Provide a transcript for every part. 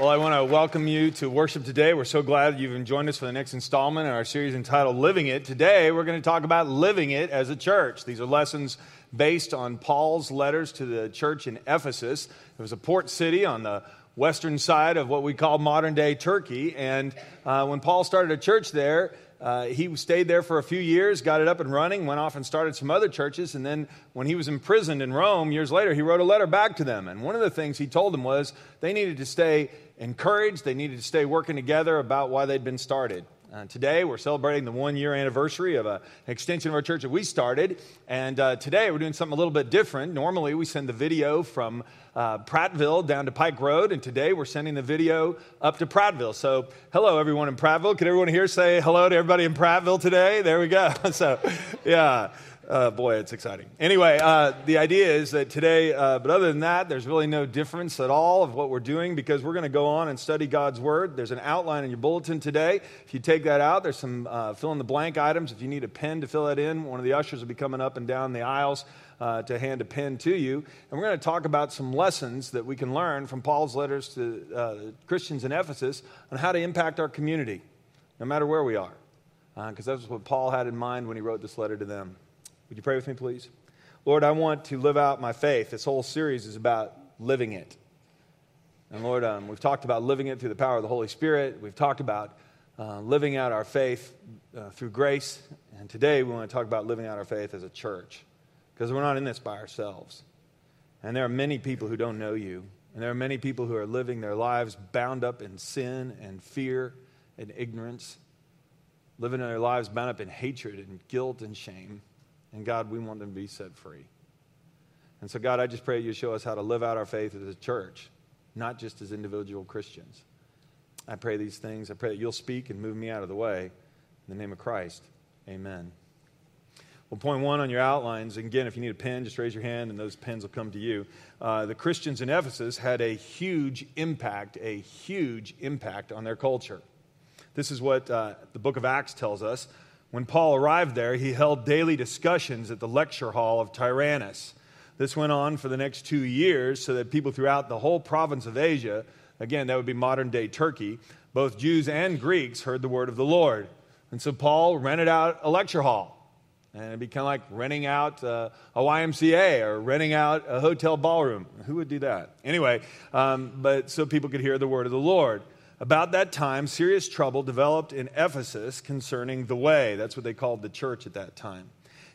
Well, I want to welcome you to worship today. We're so glad you've joined us for the next installment in our series entitled Living It. Today, we're going to talk about living it as a church. These are lessons based on Paul's letters to the church in Ephesus. It was a port city on the western side of what we call modern day Turkey. And uh, when Paul started a church there, uh, he stayed there for a few years, got it up and running, went off and started some other churches. And then, when he was imprisoned in Rome years later, he wrote a letter back to them. And one of the things he told them was they needed to stay encouraged, they needed to stay working together about why they'd been started. Uh, today, we're celebrating the one year anniversary of an extension of our church that we started. And uh, today, we're doing something a little bit different. Normally, we send the video from uh, Prattville down to Pike Road, and today we're sending the video up to Prattville. So, hello, everyone in Prattville. Can everyone here say hello to everybody in Prattville today? There we go. so, yeah. Uh, boy, it's exciting. Anyway, uh, the idea is that today, uh, but other than that, there's really no difference at all of what we're doing because we're going to go on and study God's Word. There's an outline in your bulletin today. If you take that out, there's some uh, fill in the blank items. If you need a pen to fill that in, one of the ushers will be coming up and down the aisles uh, to hand a pen to you. And we're going to talk about some lessons that we can learn from Paul's letters to uh, Christians in Ephesus on how to impact our community, no matter where we are. Because that's what Paul had in mind when he wrote this letter to them. Would you pray with me, please? Lord, I want to live out my faith. This whole series is about living it. And Lord, um, we've talked about living it through the power of the Holy Spirit. We've talked about uh, living out our faith uh, through grace. And today we want to talk about living out our faith as a church because we're not in this by ourselves. And there are many people who don't know you. And there are many people who are living their lives bound up in sin and fear and ignorance, living their lives bound up in hatred and guilt and shame. And God, we want them to be set free. And so, God, I just pray you show us how to live out our faith as a church, not just as individual Christians. I pray these things. I pray that you'll speak and move me out of the way. In the name of Christ, amen. Well, point one on your outlines, again, if you need a pen, just raise your hand and those pens will come to you. Uh, the Christians in Ephesus had a huge impact, a huge impact on their culture. This is what uh, the book of Acts tells us. When Paul arrived there, he held daily discussions at the lecture hall of Tyrannus. This went on for the next two years so that people throughout the whole province of Asia, again, that would be modern day Turkey, both Jews and Greeks heard the word of the Lord. And so Paul rented out a lecture hall. And it'd be kind of like renting out uh, a YMCA or renting out a hotel ballroom. Who would do that? Anyway, um, but so people could hear the word of the Lord. About that time, serious trouble developed in Ephesus concerning the way. That's what they called the church at that time.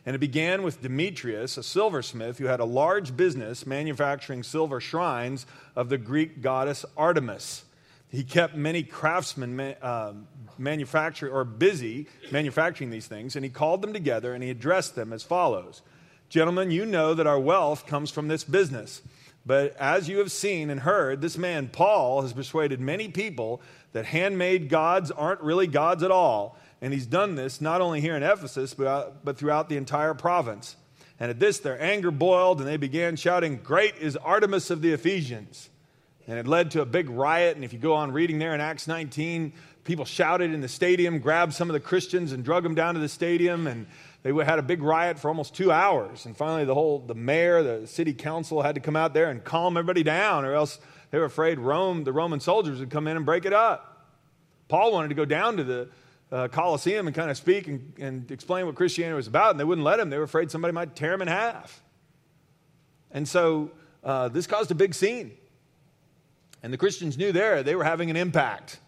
And it began with Demetrius, a silversmith who had a large business manufacturing silver shrines of the Greek goddess Artemis. He kept many craftsmen uh, or busy manufacturing these things, and he called them together and he addressed them as follows Gentlemen, you know that our wealth comes from this business. But as you have seen and heard, this man, Paul, has persuaded many people that handmade gods aren't really gods at all. And he's done this not only here in Ephesus, but, but throughout the entire province. And at this, their anger boiled, and they began shouting, Great is Artemis of the Ephesians. And it led to a big riot. And if you go on reading there in Acts 19, people shouted in the stadium, grabbed some of the Christians and drug them down to the stadium. And they had a big riot for almost two hours. And finally, the whole, the mayor, the city council had to come out there and calm everybody down, or else they were afraid Rome, the Roman soldiers would come in and break it up. Paul wanted to go down to the uh, Colosseum and kind of speak and, and explain what Christianity was about, and they wouldn't let him. They were afraid somebody might tear him in half. And so uh, this caused a big scene. And the Christians knew there they were having an impact.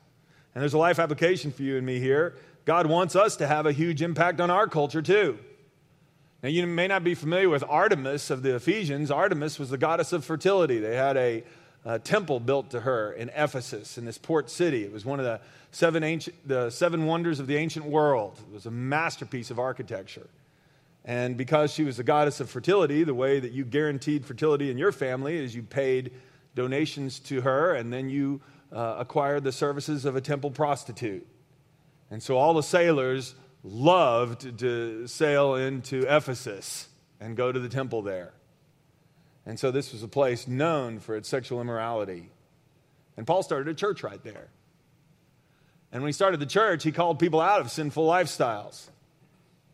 And there's a life application for you and me here. God wants us to have a huge impact on our culture too. Now, you may not be familiar with Artemis of the Ephesians. Artemis was the goddess of fertility. They had a, a temple built to her in Ephesus, in this port city. It was one of the seven, ancient, the seven wonders of the ancient world. It was a masterpiece of architecture. And because she was the goddess of fertility, the way that you guaranteed fertility in your family is you paid donations to her and then you uh, acquired the services of a temple prostitute. And so all the sailors loved to sail into Ephesus and go to the temple there. And so this was a place known for its sexual immorality. And Paul started a church right there. And when he started the church, he called people out of sinful lifestyles,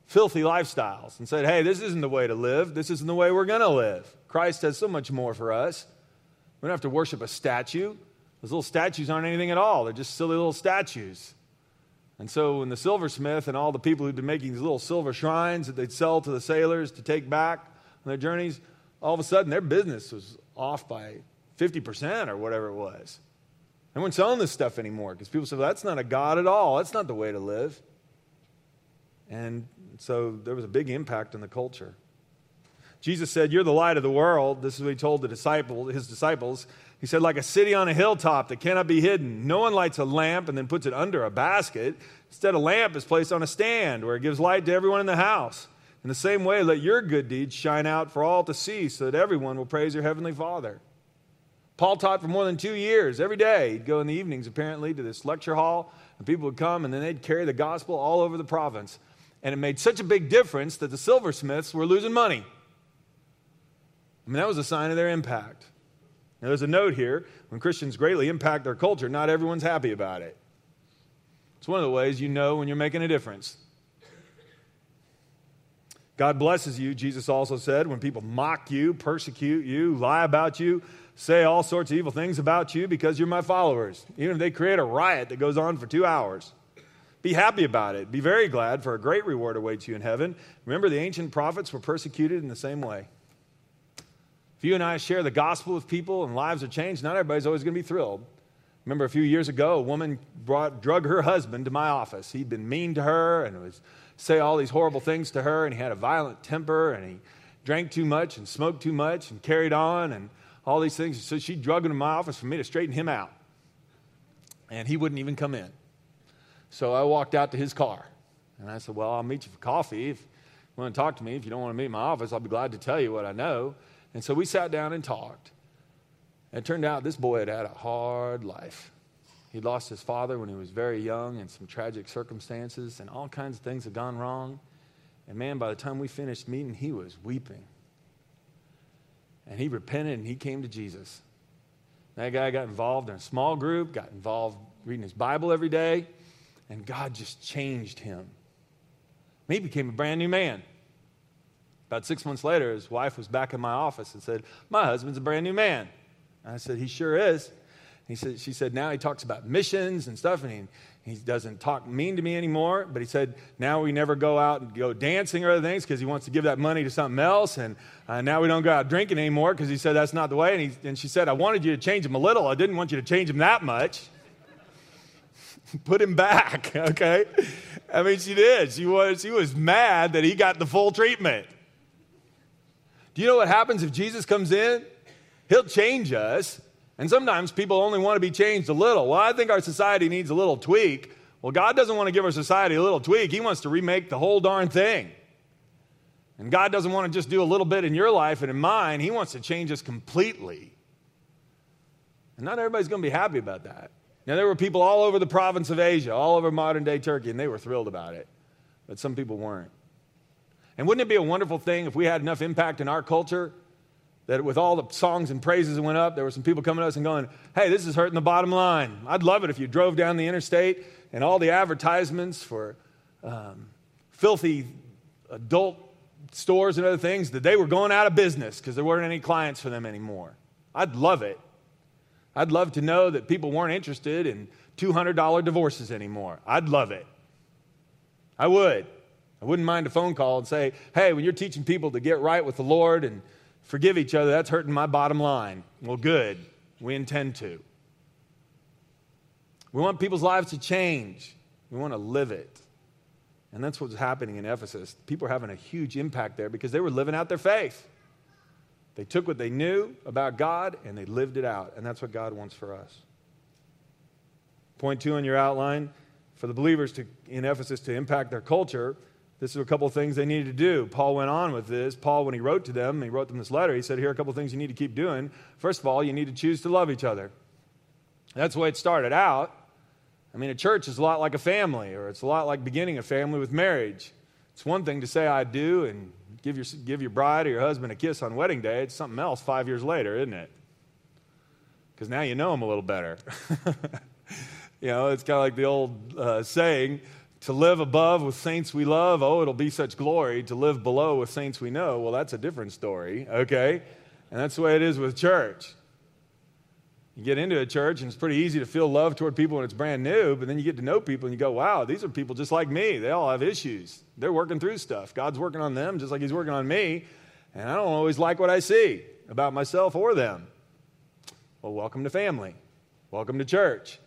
filthy lifestyles, and said, hey, this isn't the way to live. This isn't the way we're going to live. Christ has so much more for us. We don't have to worship a statue. Those little statues aren't anything at all, they're just silly little statues. And so when the silversmith and all the people who'd been making these little silver shrines that they'd sell to the sailors to take back on their journeys, all of a sudden their business was off by 50% or whatever it was. They weren't selling this stuff anymore because people said, well, that's not a God at all. That's not the way to live. And so there was a big impact on the culture. Jesus said, You're the light of the world. This is what he told the disciple, his disciples. He said, like a city on a hilltop that cannot be hidden. No one lights a lamp and then puts it under a basket. Instead, a lamp is placed on a stand where it gives light to everyone in the house. In the same way, let your good deeds shine out for all to see so that everyone will praise your heavenly Father. Paul taught for more than two years every day. He'd go in the evenings, apparently, to this lecture hall, and people would come, and then they'd carry the gospel all over the province. And it made such a big difference that the silversmiths were losing money. I mean, that was a sign of their impact. Now, there's a note here when Christians greatly impact their culture, not everyone's happy about it. It's one of the ways you know when you're making a difference. God blesses you, Jesus also said, when people mock you, persecute you, lie about you, say all sorts of evil things about you because you're my followers, even if they create a riot that goes on for two hours. Be happy about it. Be very glad, for a great reward awaits you in heaven. Remember, the ancient prophets were persecuted in the same way. If you and I share the gospel with people and lives are changed, not everybody's always going to be thrilled. Remember a few years ago, a woman brought, drug her husband to my office. He'd been mean to her and was say all these horrible things to her, and he had a violent temper, and he drank too much and smoked too much and carried on and all these things. So she drugged him to my office for me to straighten him out. And he wouldn't even come in. So I walked out to his car. And I said, Well, I'll meet you for coffee. If you want to talk to me, if you don't want to meet in my office, I'll be glad to tell you what I know. And so we sat down and talked. It turned out this boy had had a hard life. He lost his father when he was very young in some tragic circumstances, and all kinds of things had gone wrong. And man, by the time we finished meeting, he was weeping. And he repented and he came to Jesus. That guy got involved in a small group, got involved reading his Bible every day, and God just changed him. He became a brand new man. About six months later, his wife was back in my office and said, My husband's a brand new man. And I said, He sure is. He said, she said, now he talks about missions and stuff, and he, he doesn't talk mean to me anymore. But he said, now we never go out and go dancing or other things because he wants to give that money to something else. And uh, now we don't go out drinking anymore because he said that's not the way. And, he, and she said, I wanted you to change him a little. I didn't want you to change him that much. Put him back, okay? I mean, she did. She was, she was mad that he got the full treatment. Do you know what happens if Jesus comes in? He'll change us and sometimes people only want to be changed a little. Well, I think our society needs a little tweak. Well, God doesn't want to give our society a little tweak, He wants to remake the whole darn thing. And God doesn't want to just do a little bit in your life and in mine, He wants to change us completely. And not everybody's going to be happy about that. Now, there were people all over the province of Asia, all over modern day Turkey, and they were thrilled about it. But some people weren't. And wouldn't it be a wonderful thing if we had enough impact in our culture that with all the songs and praises that went up, there were some people coming to us and going, hey, this is hurting the bottom line. I'd love it if you drove down the interstate and all the advertisements for um, filthy adult stores and other things, that they were going out of business because there weren't any clients for them anymore. I'd love it. I'd love to know that people weren't interested in $200 divorces anymore. I'd love it. I would. I wouldn't mind a phone call and say, hey, when you're teaching people to get right with the Lord and forgive each other, that's hurting my bottom line. Well, good. We intend to. We want people's lives to change, we want to live it. And that's what's happening in Ephesus. People are having a huge impact there because they were living out their faith. They took what they knew about God and they lived it out. And that's what God wants for us. Point two on your outline for the believers to, in Ephesus to impact their culture this is a couple of things they needed to do. Paul went on with this. Paul, when he wrote to them, he wrote them this letter, he said, Here are a couple of things you need to keep doing. First of all, you need to choose to love each other. That's the way it started out. I mean, a church is a lot like a family, or it's a lot like beginning a family with marriage. It's one thing to say, I do, and give your, give your bride or your husband a kiss on wedding day. It's something else five years later, isn't it? Because now you know them a little better. you know, it's kind of like the old uh, saying to live above with saints we love, oh, it'll be such glory. To live below with saints we know, well, that's a different story, okay? And that's the way it is with church. You get into a church and it's pretty easy to feel love toward people when it's brand new, but then you get to know people and you go, wow, these are people just like me. They all have issues. They're working through stuff. God's working on them just like He's working on me, and I don't always like what I see about myself or them. Well, welcome to family. Welcome to church.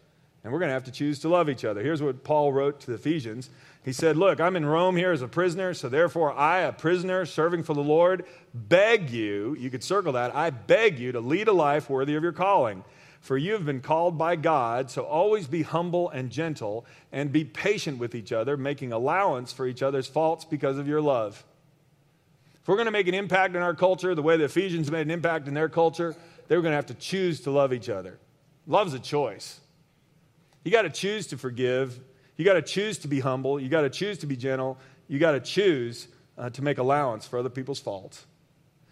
And we're going to have to choose to love each other. Here's what Paul wrote to the Ephesians. He said, Look, I'm in Rome here as a prisoner, so therefore I, a prisoner serving for the Lord, beg you, you could circle that, I beg you to lead a life worthy of your calling. For you have been called by God, so always be humble and gentle, and be patient with each other, making allowance for each other's faults because of your love. If we're going to make an impact in our culture the way the Ephesians made an impact in their culture, they were going to have to choose to love each other. Love's a choice. You got to choose to forgive. You got to choose to be humble. You got to choose to be gentle. You got to choose uh, to make allowance for other people's faults.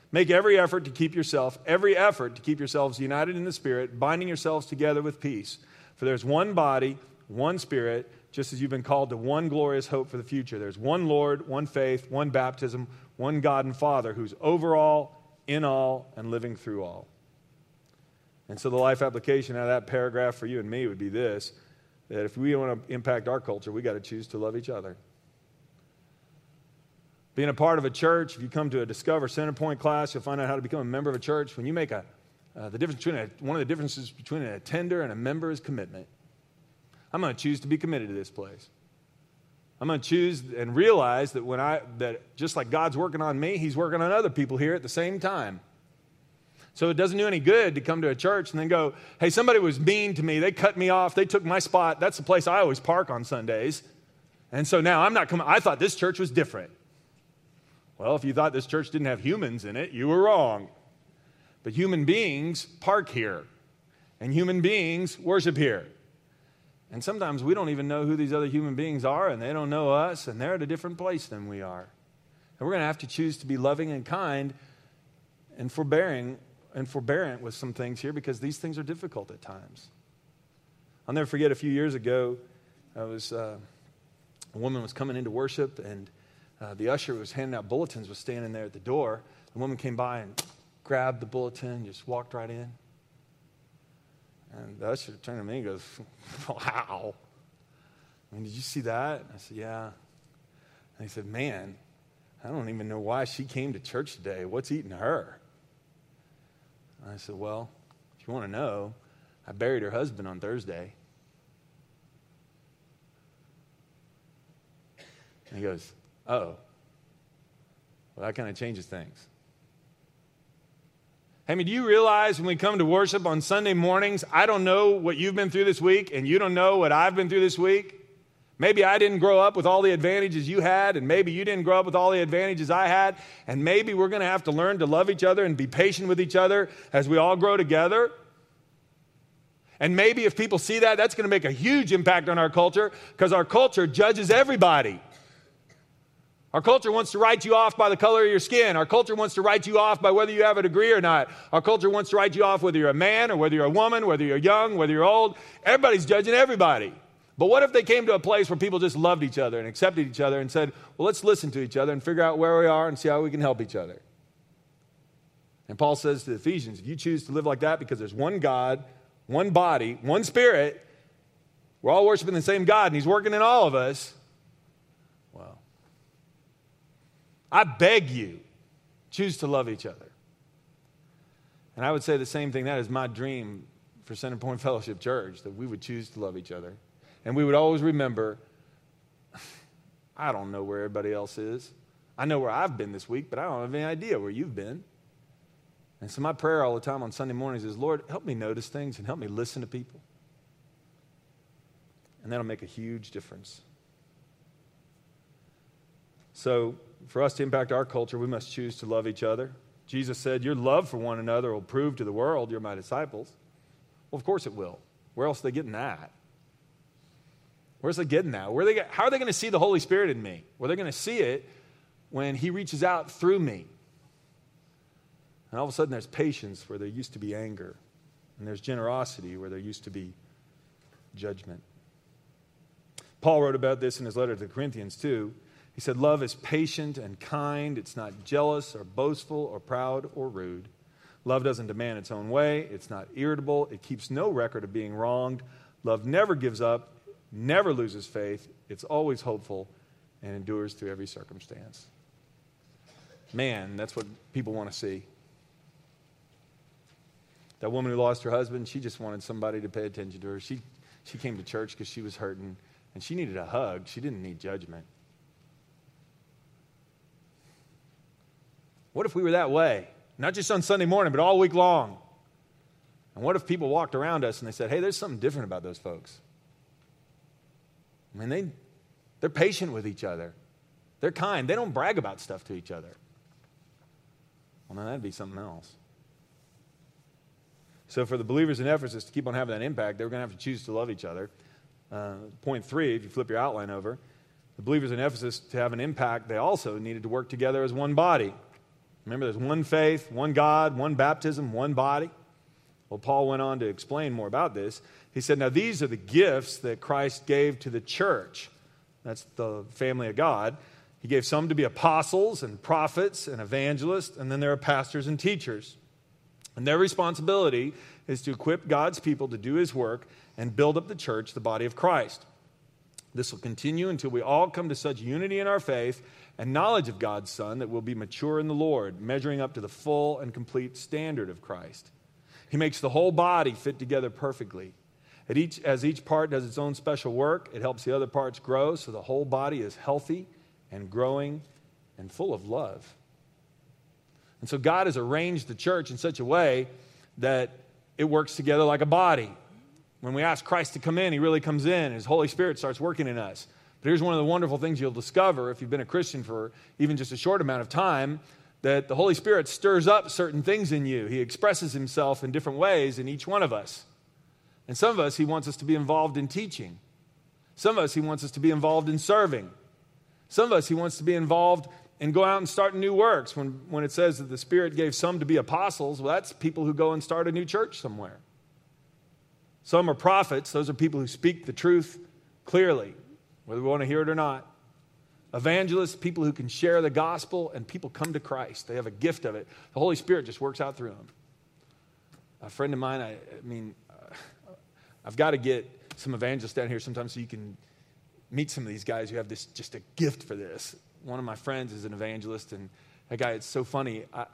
Make every effort to keep yourself, every effort to keep yourselves united in the Spirit, binding yourselves together with peace. For there's one body, one Spirit, just as you've been called to one glorious hope for the future. There's one Lord, one faith, one baptism, one God and Father who's over all, in all, and living through all. And so the life application out of that paragraph for you and me would be this that if we want to impact our culture, we got to choose to love each other. Being a part of a church, if you come to a Discover Centerpoint class, you'll find out how to become a member of a church. When you make a, uh, the difference between a, one of the differences between an attender and a member is commitment. I'm going to choose to be committed to this place. I'm going to choose and realize that when I that just like God's working on me, He's working on other people here at the same time. So it doesn't do any good to come to a church and then go, hey, somebody was mean to me. They cut me off. They took my spot. That's the place I always park on Sundays. And so now I'm not coming. I thought this church was different. Well, if you thought this church didn't have humans in it, you were wrong. But human beings park here, and human beings worship here. And sometimes we don't even know who these other human beings are, and they don't know us, and they're at a different place than we are. And we're going to have to choose to be loving and kind and forbearing and forbearant with some things here because these things are difficult at times. I'll never forget a few years ago, I was, uh, a woman was coming into worship, and uh, the usher was handing out bulletins was standing there at the door. The woman came by and grabbed the bulletin, just walked right in. And the usher turned to me and goes, Wow. I mean, did you see that? I said, Yeah. And he said, Man, I don't even know why she came to church today. What's eating her? I said, Well, if you want to know, I buried her husband on Thursday. And he goes, Oh, well, that kind of changes things. I mean, do you realize when we come to worship on Sunday mornings, I don't know what you've been through this week, and you don't know what I've been through this week? Maybe I didn't grow up with all the advantages you had, and maybe you didn't grow up with all the advantages I had, and maybe we're going to have to learn to love each other and be patient with each other as we all grow together. And maybe if people see that, that's going to make a huge impact on our culture because our culture judges everybody. Our culture wants to write you off by the color of your skin. Our culture wants to write you off by whether you have a degree or not. Our culture wants to write you off whether you're a man or whether you're a woman, whether you're young, whether you're old. Everybody's judging everybody. But what if they came to a place where people just loved each other and accepted each other and said, well, let's listen to each other and figure out where we are and see how we can help each other? And Paul says to the Ephesians, if you choose to live like that because there's one God, one body, one spirit, we're all worshiping the same God and He's working in all of us. Well, I beg you, choose to love each other. And I would say the same thing. That is my dream for Centerpoint Fellowship Church, that we would choose to love each other. And we would always remember I don't know where everybody else is. I know where I've been this week, but I don't have any idea where you've been. And so my prayer all the time on Sunday mornings is Lord, help me notice things and help me listen to people. And that'll make a huge difference. So, for us to impact our culture, we must choose to love each other. Jesus said, Your love for one another will prove to the world you're my disciples. Well, of course it will. Where else are they getting that? Where's they getting that? Where they, how are they going to see the Holy Spirit in me? Well, they're going to see it when He reaches out through me. And all of a sudden, there's patience where there used to be anger, and there's generosity where there used to be judgment. Paul wrote about this in his letter to the Corinthians, too. He said, Love is patient and kind. It's not jealous or boastful or proud or rude. Love doesn't demand its own way, it's not irritable, it keeps no record of being wronged. Love never gives up, never loses faith, it's always hopeful, and endures through every circumstance. Man, that's what people want to see. That woman who lost her husband, she just wanted somebody to pay attention to her. She, she came to church because she was hurting and she needed a hug. She didn't need judgment. What if we were that way? Not just on Sunday morning, but all week long. And what if people walked around us and they said, hey, there's something different about those folks? I mean, they, they're patient with each other, they're kind, they don't brag about stuff to each other. Well, now that'd be something else. So, for the believers in Ephesus to keep on having that impact, they were going to have to choose to love each other. Uh, point three, if you flip your outline over, the believers in Ephesus, to have an impact, they also needed to work together as one body. Remember, there's one faith, one God, one baptism, one body. Well, Paul went on to explain more about this. He said, Now, these are the gifts that Christ gave to the church. That's the family of God. He gave some to be apostles and prophets and evangelists, and then there are pastors and teachers. And their responsibility is to equip God's people to do his work and build up the church, the body of Christ. This will continue until we all come to such unity in our faith and knowledge of God's Son that we'll be mature in the Lord, measuring up to the full and complete standard of Christ. He makes the whole body fit together perfectly. Each, as each part does its own special work, it helps the other parts grow so the whole body is healthy and growing and full of love. And so God has arranged the church in such a way that it works together like a body. When we ask Christ to come in, He really comes in. His Holy Spirit starts working in us. But here's one of the wonderful things you'll discover if you've been a Christian for even just a short amount of time that the Holy Spirit stirs up certain things in you. He expresses Himself in different ways in each one of us. And some of us, He wants us to be involved in teaching. Some of us, He wants us to be involved in serving. Some of us, He wants to be involved and go out and start new works. When, when it says that the Spirit gave some to be apostles, well, that's people who go and start a new church somewhere. Some are prophets, those are people who speak the truth clearly, whether we want to hear it or not. Evangelists, people who can share the gospel, and people come to Christ. They have a gift of it. The Holy Spirit just works out through them. A friend of mine, I, I mean, I've got to get some evangelists down here sometimes so you can meet some of these guys who have this just a gift for this one of my friends is an evangelist, and that guy, it's so funny. I,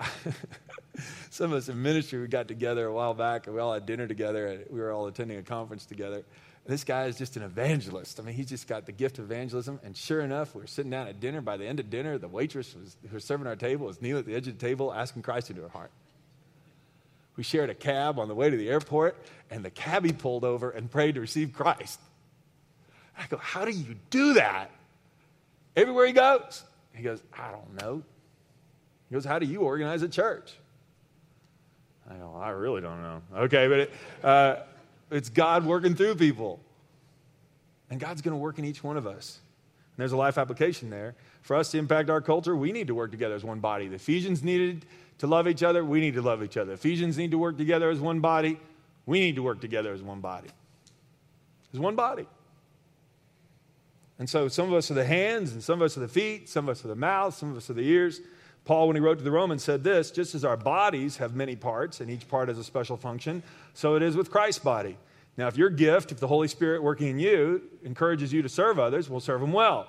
some of us in ministry, we got together a while back, and we all had dinner together, and we were all attending a conference together. And this guy is just an evangelist. I mean, he's just got the gift of evangelism. And sure enough, we were sitting down at dinner. By the end of dinner, the waitress was, who was serving our table was kneeling at the edge of the table, asking Christ into her heart. We shared a cab on the way to the airport, and the cabbie pulled over and prayed to receive Christ. I go, How do you do that? everywhere he goes. He goes, I don't know. He goes, How do you organize a church? I go, I really don't know. Okay, but it, uh, it's God working through people. And God's going to work in each one of us. And there's a life application there. For us to impact our culture, we need to work together as one body. The Ephesians needed to love each other, we need to love each other. Ephesians need to work together as one body, we need to work together as one body. As one body. And so some of us are the hands, and some of us are the feet, some of us are the mouth, some of us are the ears. Paul, when he wrote to the Romans, said this just as our bodies have many parts, and each part has a special function, so it is with Christ's body. Now, if your gift, if the Holy Spirit working in you encourages you to serve others, we'll serve them well.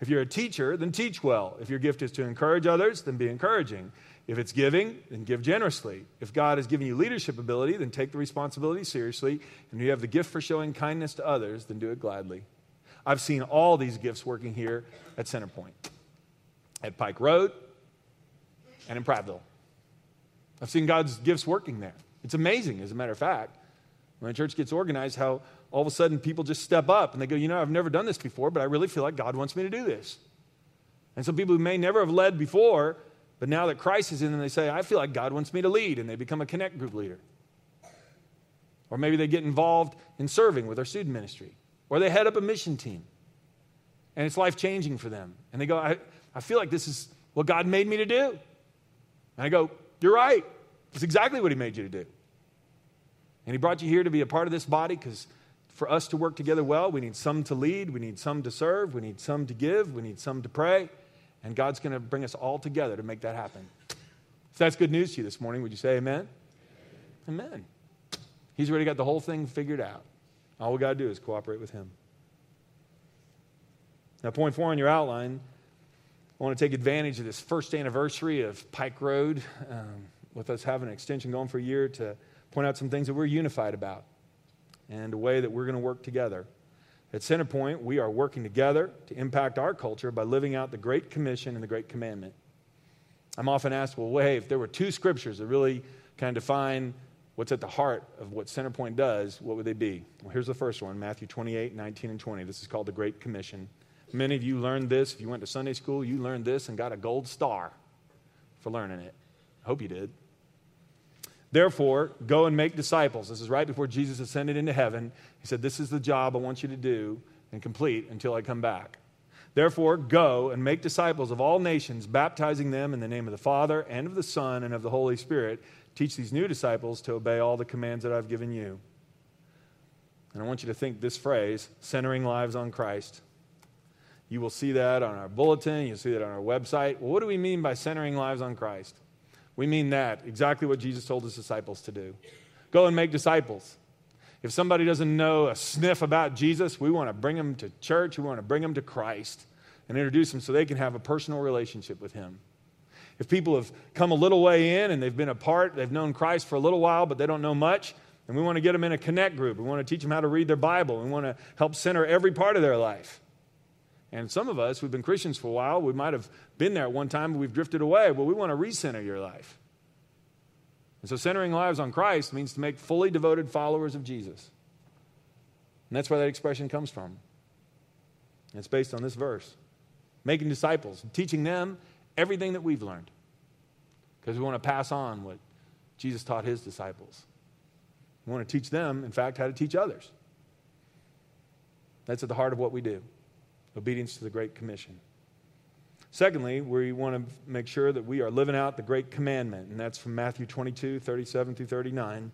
If you're a teacher, then teach well. If your gift is to encourage others, then be encouraging. If it's giving, then give generously. If God has given you leadership ability, then take the responsibility seriously. And if you have the gift for showing kindness to others, then do it gladly. I've seen all these gifts working here at Centerpoint, at Pike Road, and in Prattville. I've seen God's gifts working there. It's amazing, as a matter of fact. When a church gets organized, how all of a sudden people just step up and they go, You know, I've never done this before, but I really feel like God wants me to do this. And some people who may never have led before, but now that Christ is in them, they say, I feel like God wants me to lead, and they become a connect group leader. Or maybe they get involved in serving with our student ministry or they head up a mission team and it's life changing for them. And they go, I, I feel like this is what God made me to do. And I go, You're right. It's exactly what He made you to do. And He brought you here to be a part of this body because for us to work together well, we need some to lead, we need some to serve, we need some to give, we need some to pray. And God's going to bring us all together to make that happen. If that's good news to you this morning, would you say amen? Amen. He's already got the whole thing figured out. All we got to do is cooperate with him. Now, point four on your outline, I want to take advantage of this first anniversary of Pike Road, um, with us having an extension going for a year, to point out some things that we're unified about and a way that we're going to work together. At Centerpoint, we are working together to impact our culture by living out the Great Commission and the Great Commandment. I'm often asked, well, hey, if there were two scriptures that really kind of define what's at the heart of what Centerpoint does, what would they be? Well, here's the first one Matthew 28, 19, and 20. This is called the Great Commission. Many of you learned this. If you went to Sunday school, you learned this and got a gold star for learning it. I hope you did. Therefore, go and make disciples. This is right before Jesus ascended into heaven. He said, This is the job I want you to do and complete until I come back. Therefore, go and make disciples of all nations, baptizing them in the name of the Father and of the Son and of the Holy Spirit. Teach these new disciples to obey all the commands that I've given you. And I want you to think this phrase centering lives on Christ. You will see that on our bulletin, you'll see that on our website. Well, what do we mean by centering lives on Christ? We mean that, exactly what Jesus told his disciples to do. Go and make disciples. If somebody doesn't know a sniff about Jesus, we want to bring them to church, we want to bring them to Christ and introduce them so they can have a personal relationship with him. If people have come a little way in and they've been apart, they've known Christ for a little while, but they don't know much, and we want to get them in a connect group. We want to teach them how to read their Bible. We want to help center every part of their life. And some of us, we've been Christians for a while, we might have been there at one time, but we've drifted away. Well, we want to recenter your life. And so, centering lives on Christ means to make fully devoted followers of Jesus. And that's where that expression comes from. It's based on this verse making disciples, teaching them everything that we've learned. Because we want to pass on what Jesus taught his disciples. We want to teach them, in fact, how to teach others. That's at the heart of what we do obedience to the Great Commission. Secondly, we want to make sure that we are living out the Great Commandment, and that's from Matthew 22, 37 through 39.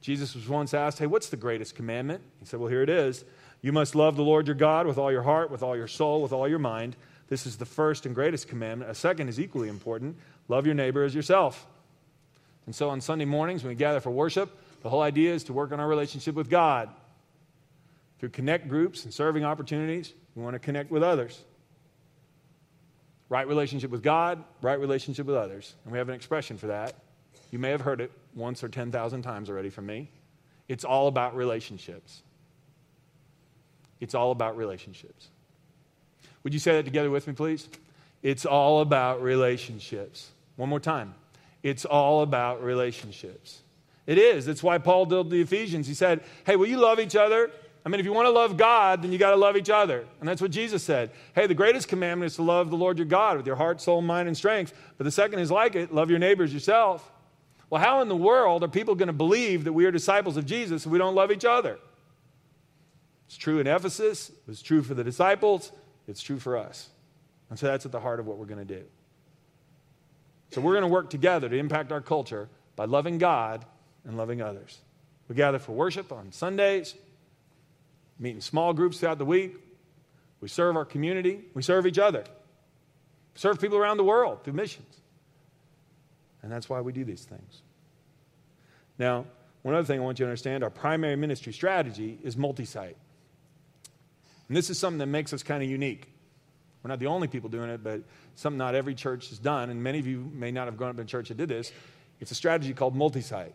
Jesus was once asked, Hey, what's the greatest commandment? He said, Well, here it is. You must love the Lord your God with all your heart, with all your soul, with all your mind. This is the first and greatest commandment. A second is equally important love your neighbor as yourself. And so on Sunday mornings, when we gather for worship, the whole idea is to work on our relationship with God. Through connect groups and serving opportunities, we want to connect with others. Right relationship with God, right relationship with others. And we have an expression for that. You may have heard it once or 10,000 times already from me. It's all about relationships. It's all about relationships. Would you say that together with me, please? It's all about relationships. One more time. It's all about relationships. It is. That's why Paul told the Ephesians, he said, Hey, will you love each other I mean, if you want to love God, then you got to love each other. And that's what Jesus said. Hey, the greatest commandment is to love the Lord your God with your heart, soul, mind, and strength. But the second is like it love your neighbors yourself. Well, how in the world are people going to believe that we are disciples of Jesus if we don't love each other? It's true in Ephesus, it's true for the disciples, it's true for us. And so that's at the heart of what we're going to do. So we're going to work together to impact our culture by loving God and loving others. We gather for worship on Sundays meet in small groups throughout the week. We serve our community. We serve each other. We serve people around the world through missions. And that's why we do these things. Now, one other thing I want you to understand our primary ministry strategy is multi site. And this is something that makes us kind of unique. We're not the only people doing it, but something not every church has done. And many of you may not have grown up in church that did this. It's a strategy called multi site,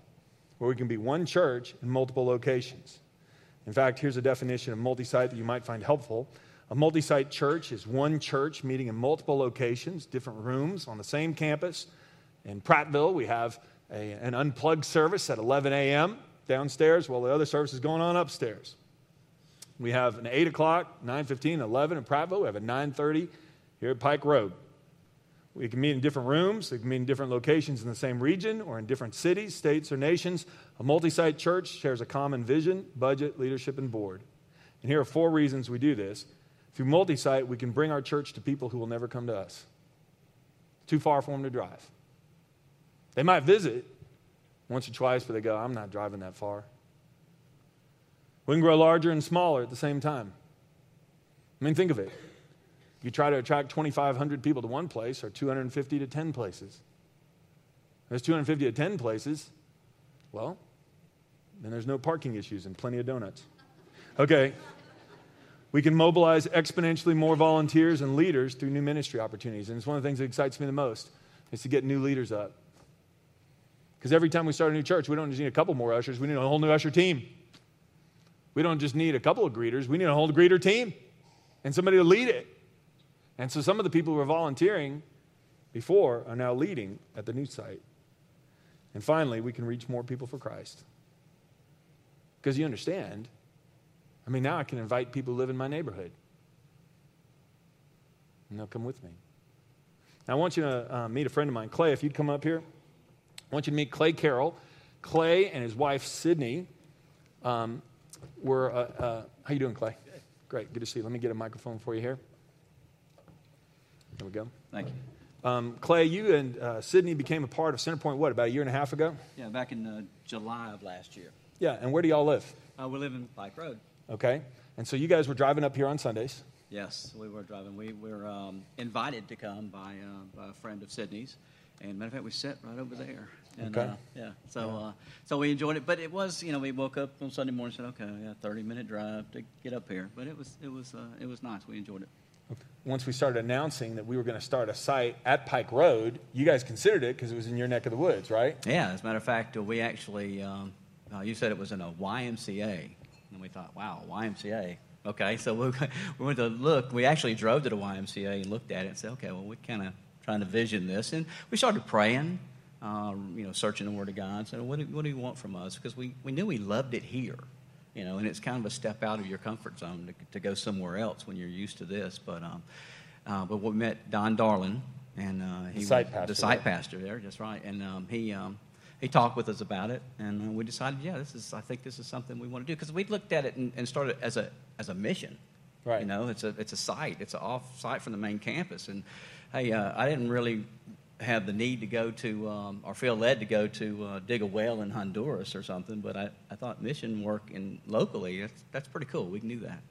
where we can be one church in multiple locations. In fact, here's a definition of multi site that you might find helpful. A multi site church is one church meeting in multiple locations, different rooms on the same campus. In Prattville, we have a, an unplugged service at 11 a.m. downstairs while the other service is going on upstairs. We have an 8 o'clock, 9.15, 11 in Prattville. We have a 9.30 here at Pike Road. We can meet in different rooms, we can meet in different locations in the same region or in different cities, states, or nations. A multi site church shares a common vision, budget, leadership, and board. And here are four reasons we do this. Through multi site, we can bring our church to people who will never come to us. Too far for them to drive. They might visit once or twice, but they go, I'm not driving that far. We can grow larger and smaller at the same time. I mean, think of it. You try to attract 2,500 people to one place or 250 to 10 places. There's 250 to 10 places. Well, then there's no parking issues and plenty of donuts. Okay. We can mobilize exponentially more volunteers and leaders through new ministry opportunities. And it's one of the things that excites me the most is to get new leaders up. Because every time we start a new church, we don't just need a couple more ushers, we need a whole new usher team. We don't just need a couple of greeters, we need a whole greeter team and somebody to lead it. And so some of the people who were volunteering before are now leading at the new site. And finally, we can reach more people for Christ. Because you understand, I mean, now I can invite people who live in my neighborhood. And they'll come with me. Now, I want you to uh, meet a friend of mine, Clay, if you'd come up here. I want you to meet Clay Carroll. Clay and his wife, Sydney, um, were, uh, uh, how you doing, Clay? Great, good to see you. Let me get a microphone for you here. There we go. Thank you. Um, Clay, you and uh, Sydney became a part of Centerpoint, what, about a year and a half ago? Yeah, back in uh, July of last year. Yeah, and where do y'all live? Uh, we live in Pike Road. Okay. And so you guys were driving up here on Sundays. Yes, we were driving. We were um, invited to come by, uh, by a friend of Sydney's. And matter of fact, we sat right over there. And, Okay. Uh, yeah. So, Uh, so we enjoyed it. But it was, you know, we woke up on Sunday morning and said, okay, yeah, 30 minute drive to get up here. But it was, it was, uh, it was nice. We enjoyed it. Once we started announcing that we were going to start a site at Pike Road, you guys considered it because it was in your neck of the woods, right? Yeah, as a matter of fact, we actually, um, uh, you said it was in a YMCA. And we thought, wow, YMCA. Okay, so we, we went to look. We actually drove to the YMCA and looked at it and said, okay, well, we're kind of trying to vision this. And we started praying, uh, you know, searching the Word of God. Said, what do, what do you want from us? Because we, we knew we loved it here, you know, and it's kind of a step out of your comfort zone to, to go somewhere else when you're used to this. But, um, uh, but we met Don Darlin, and uh, he The site was pastor the site there. pastor there. That's right. And um, he um, he talked with us about it, and uh, we decided, yeah, this is. I think this is something we want to do because we looked at it and, and started as a as a mission. Right. You know, it's a it's a site. It's an off site from the main campus, and hey, uh, I didn't really have the need to go to um, or feel led to go to uh, dig a well in Honduras or something, but I, I thought mission work in locally that's, that's pretty cool. We can do that.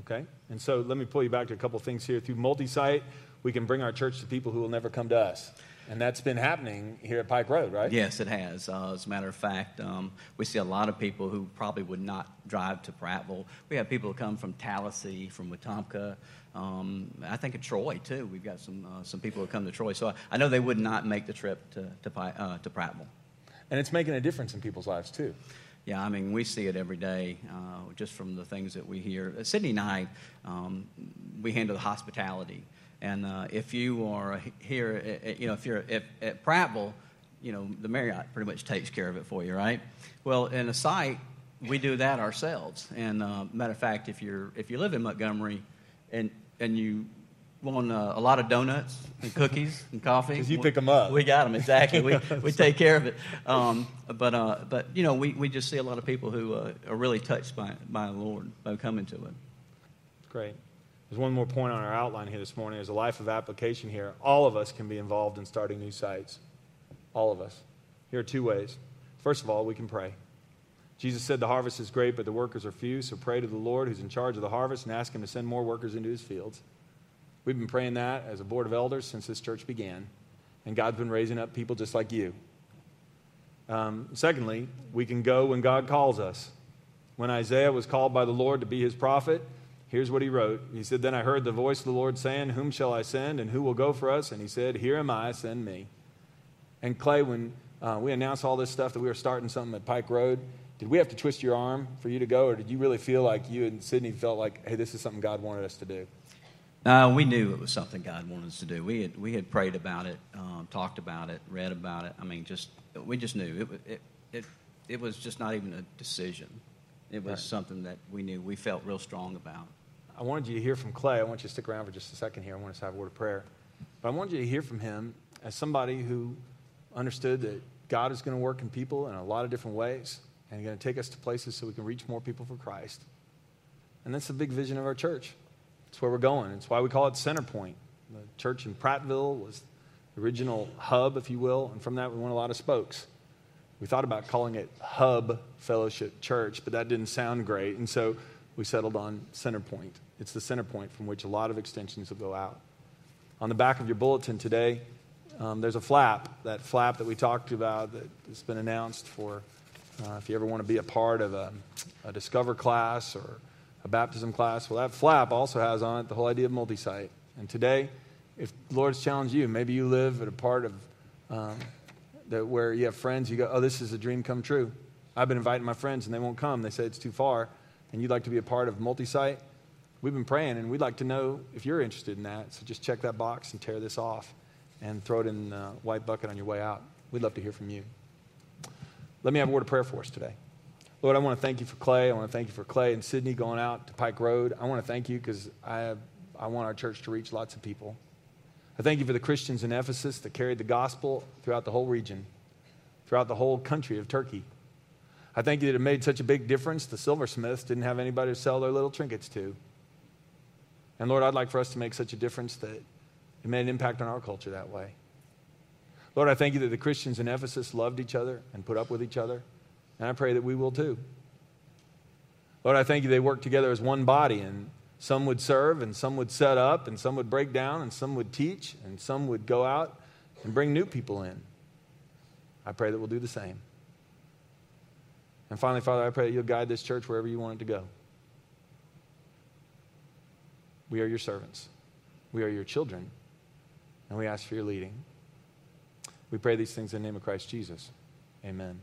Okay. And so let me pull you back to a couple things here. Through multi site, we can bring our church to people who will never come to us. And that's been happening here at Pike Road, right? Yes, it has. Uh, as a matter of fact, um, we see a lot of people who probably would not drive to Prattville. We have people who come from Tallassee, from Wetumpka. Um, I think of Troy too. We've got some uh, some people who come to Troy, so I, I know they would not make the trip to to, uh, to Prattville. And it's making a difference in people's lives, too. Yeah, I mean, we see it every day uh, just from the things that we hear. Uh, Sydney and I, um, we handle the hospitality. And uh, if you are here, uh, uh, you know, if you're at, at Prattville, you know, the Marriott pretty much takes care of it for you, right? Well, in a site, we do that ourselves. And uh, matter of fact, if you're if you live in Montgomery, and and you want uh, a lot of donuts and cookies and coffee. Because you pick them up. We got them exactly. We we take care of it. Um, but uh, but you know, we, we just see a lot of people who uh, are really touched by by the Lord by coming to it. Great. There's one more point on our outline here this morning. There's a life of application here. All of us can be involved in starting new sites. All of us. Here are two ways. First of all, we can pray. Jesus said the harvest is great, but the workers are few, so pray to the Lord who's in charge of the harvest and ask him to send more workers into his fields. We've been praying that as a board of elders since this church began, and God's been raising up people just like you. Um, secondly, we can go when God calls us. When Isaiah was called by the Lord to be his prophet, here's what he wrote. He said, Then I heard the voice of the Lord saying, Whom shall I send, and who will go for us? And he said, Here am I, send me. And Clay, when uh, we announced all this stuff that we were starting something at Pike Road, did we have to twist your arm for you to go, or did you really feel like you and Sydney felt like, hey, this is something God wanted us to do? Uh, we knew it was something God wanted us to do. We had we had prayed about it, um, talked about it, read about it. I mean, just we just knew it. It it, it was just not even a decision. It was Right. something that we knew. We felt real strong about. I wanted you to hear from Clay. I want you to stick around for just a second here. I want us to have a word of prayer. But I wanted you to hear from him as somebody who understood that God is going to work in people in a lot of different ways and going to take us to places so we can reach more people for Christ. And that's the big vision of our church. It's where we're going. It's why we call it Center Point. The church in Prattville was the original hub, if you will, and from that we went a lot of spokes. We thought about calling it Hub Fellowship Church, but that didn't sound great, and so we settled on Center Point. It's the center point from which a lot of extensions will go out. On the back of your bulletin today, um, there's a flap, that flap that we talked about that has been announced for uh, if you ever want to be a part of a, a Discover class or a baptism class. Well, that flap also has on it the whole idea of multi site. And today, if the Lord's challenged you, maybe you live at a part of um, that where you have friends, you go, oh, this is a dream come true. I've been inviting my friends and they won't come. They say it's too far, and you'd like to be a part of multi site. We've been praying, and we'd like to know if you're interested in that. So just check that box and tear this off and throw it in the white bucket on your way out. We'd love to hear from you. Let me have a word of prayer for us today. Lord, I want to thank you for Clay. I want to thank you for Clay and Sydney going out to Pike Road. I want to thank you because I, I want our church to reach lots of people. I thank you for the Christians in Ephesus that carried the gospel throughout the whole region, throughout the whole country of Turkey. I thank you that it made such a big difference. The silversmiths didn't have anybody to sell their little trinkets to. And Lord, I'd like for us to make such a difference that it made an impact on our culture that way. Lord, I thank you that the Christians in Ephesus loved each other and put up with each other. And I pray that we will too. Lord, I thank you they worked together as one body, and some would serve, and some would set up, and some would break down, and some would teach, and some would go out and bring new people in. I pray that we'll do the same. And finally, Father, I pray that you'll guide this church wherever you want it to go. We are your servants, we are your children, and we ask for your leading. We pray these things in the name of Christ Jesus. Amen.